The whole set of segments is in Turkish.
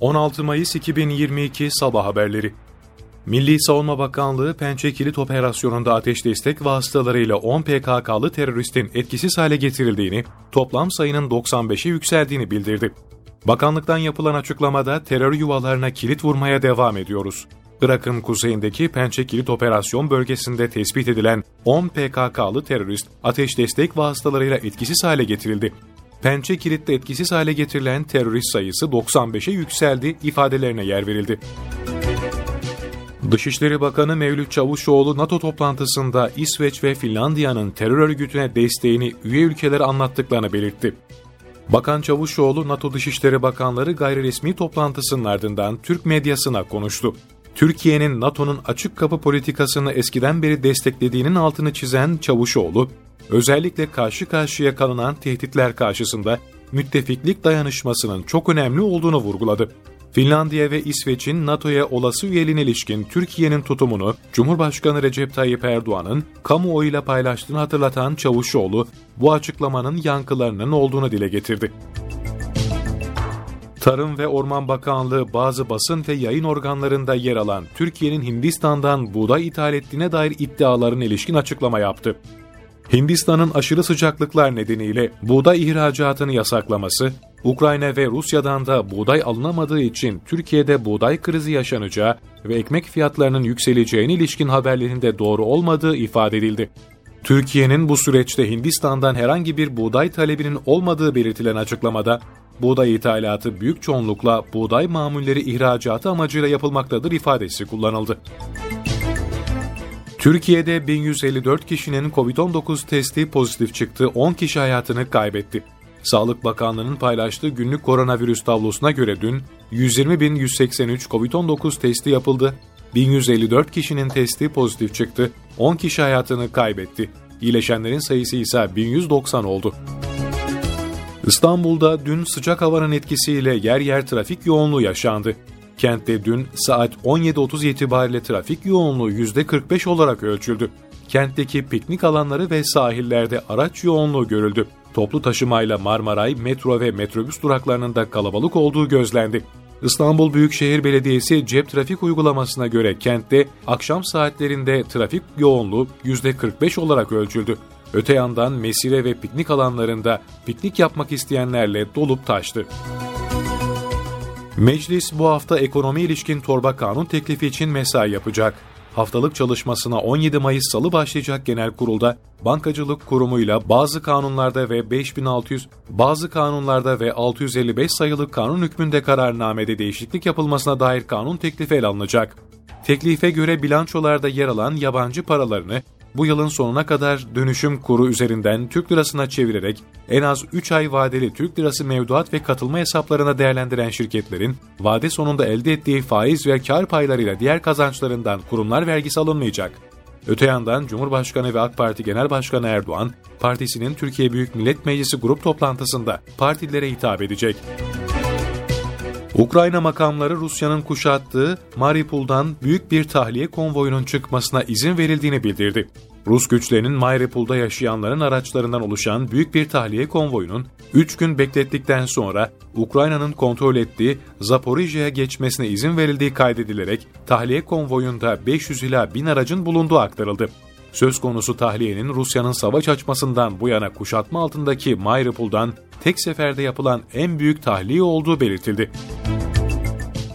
16 Mayıs 2022 Sabah Haberleri Milli Savunma Bakanlığı Pençe Kilit Operasyonu'nda ateş destek vasıtalarıyla 10 PKK'lı teröristin etkisiz hale getirildiğini, toplam sayının 95'e yükseldiğini bildirdi. Bakanlıktan yapılan açıklamada terör yuvalarına kilit vurmaya devam ediyoruz. Irak'ın kuzeyindeki Pençe Kilit Operasyon bölgesinde tespit edilen 10 PKK'lı terörist ateş destek vasıtalarıyla etkisiz hale getirildi. Pençe kilitte etkisiz hale getirilen terörist sayısı 95'e yükseldi ifadelerine yer verildi. Dışişleri Bakanı Mevlüt Çavuşoğlu NATO toplantısında İsveç ve Finlandiya'nın terör örgütüne desteğini üye ülkelere anlattıklarını belirtti. Bakan Çavuşoğlu, NATO Dışişleri Bakanları gayri resmi toplantısının ardından Türk medyasına konuştu. Türkiye'nin NATO'nun açık kapı politikasını eskiden beri desteklediğinin altını çizen Çavuşoğlu, özellikle karşı karşıya kalınan tehditler karşısında müttefiklik dayanışmasının çok önemli olduğunu vurguladı. Finlandiya ve İsveç'in NATO'ya olası üyeliğine ilişkin Türkiye'nin tutumunu Cumhurbaşkanı Recep Tayyip Erdoğan'ın kamuoyuyla paylaştığını hatırlatan Çavuşoğlu, bu açıklamanın yankılarının olduğunu dile getirdi. Tarım ve Orman Bakanlığı bazı basın ve yayın organlarında yer alan Türkiye'nin Hindistan'dan buğday ithal ettiğine dair iddiaların ilişkin açıklama yaptı. Hindistan'ın aşırı sıcaklıklar nedeniyle buğday ihracatını yasaklaması, Ukrayna ve Rusya'dan da buğday alınamadığı için Türkiye'de buğday krizi yaşanacağı ve ekmek fiyatlarının yükseleceğine ilişkin haberlerinde doğru olmadığı ifade edildi. Türkiye'nin bu süreçte Hindistan'dan herhangi bir buğday talebinin olmadığı belirtilen açıklamada, buğday ithalatı büyük çoğunlukla buğday mamulleri ihracatı amacıyla yapılmaktadır ifadesi kullanıldı. Türkiye'de 1154 kişinin COVID-19 testi pozitif çıktı, 10 kişi hayatını kaybetti. Sağlık Bakanlığı'nın paylaştığı günlük koronavirüs tablosuna göre dün 120.183 COVID-19 testi yapıldı. 1154 kişinin testi pozitif çıktı, 10 kişi hayatını kaybetti. İyileşenlerin sayısı ise 1190 oldu. İstanbul'da dün sıcak havanın etkisiyle yer yer trafik yoğunluğu yaşandı. Kentte dün saat 17.30 itibariyle trafik yoğunluğu %45 olarak ölçüldü. Kentteki piknik alanları ve sahillerde araç yoğunluğu görüldü. Toplu taşımayla Marmaray, metro ve metrobüs duraklarının da kalabalık olduğu gözlendi. İstanbul Büyükşehir Belediyesi cep trafik uygulamasına göre kentte akşam saatlerinde trafik yoğunluğu %45 olarak ölçüldü. Öte yandan mesire ve piknik alanlarında piknik yapmak isteyenlerle dolup taştı. Meclis bu hafta ekonomi ilişkin torba kanun teklifi için mesai yapacak. Haftalık çalışmasına 17 Mayıs Salı başlayacak genel kurulda bankacılık kurumuyla bazı kanunlarda ve 5600 bazı kanunlarda ve 655 sayılı kanun hükmünde kararnamede değişiklik yapılmasına dair kanun teklifi ele alınacak. Teklife göre bilançolarda yer alan yabancı paralarını bu yılın sonuna kadar dönüşüm kuru üzerinden Türk lirasına çevirerek en az 3 ay vadeli Türk lirası mevduat ve katılma hesaplarına değerlendiren şirketlerin vade sonunda elde ettiği faiz ve kar paylarıyla diğer kazançlarından kurumlar vergisi alınmayacak. Öte yandan Cumhurbaşkanı ve AK Parti Genel Başkanı Erdoğan, partisinin Türkiye Büyük Millet Meclisi grup toplantısında partilere hitap edecek. Ukrayna makamları Rusya'nın kuşattığı Mariupol'dan büyük bir tahliye konvoyunun çıkmasına izin verildiğini bildirdi. Rus güçlerinin Mariupol'da yaşayanların araçlarından oluşan büyük bir tahliye konvoyunun 3 gün beklettikten sonra Ukrayna'nın kontrol ettiği Zaporijya'ya geçmesine izin verildiği kaydedilerek tahliye konvoyunda 500 ila 1000 aracın bulunduğu aktarıldı. Söz konusu tahliyenin Rusya'nın savaş açmasından bu yana kuşatma altındaki Mariupol'dan tek seferde yapılan en büyük tahliye olduğu belirtildi.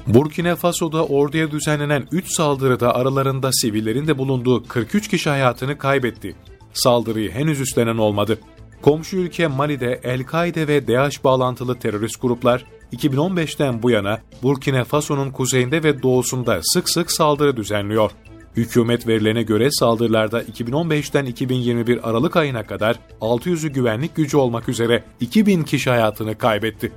Burkina Faso'da orduya düzenlenen 3 saldırıda aralarında sivillerin de bulunduğu 43 kişi hayatını kaybetti. Saldırıyı henüz üstlenen olmadı. Komşu ülke Mali'de El-Kaide ve DAEŞ bağlantılı terörist gruplar 2015'ten bu yana Burkina Faso'nun kuzeyinde ve doğusunda sık sık saldırı düzenliyor. Hükümet verilerine göre saldırılarda 2015'ten 2021 Aralık ayına kadar 600'ü güvenlik gücü olmak üzere 2000 kişi hayatını kaybetti.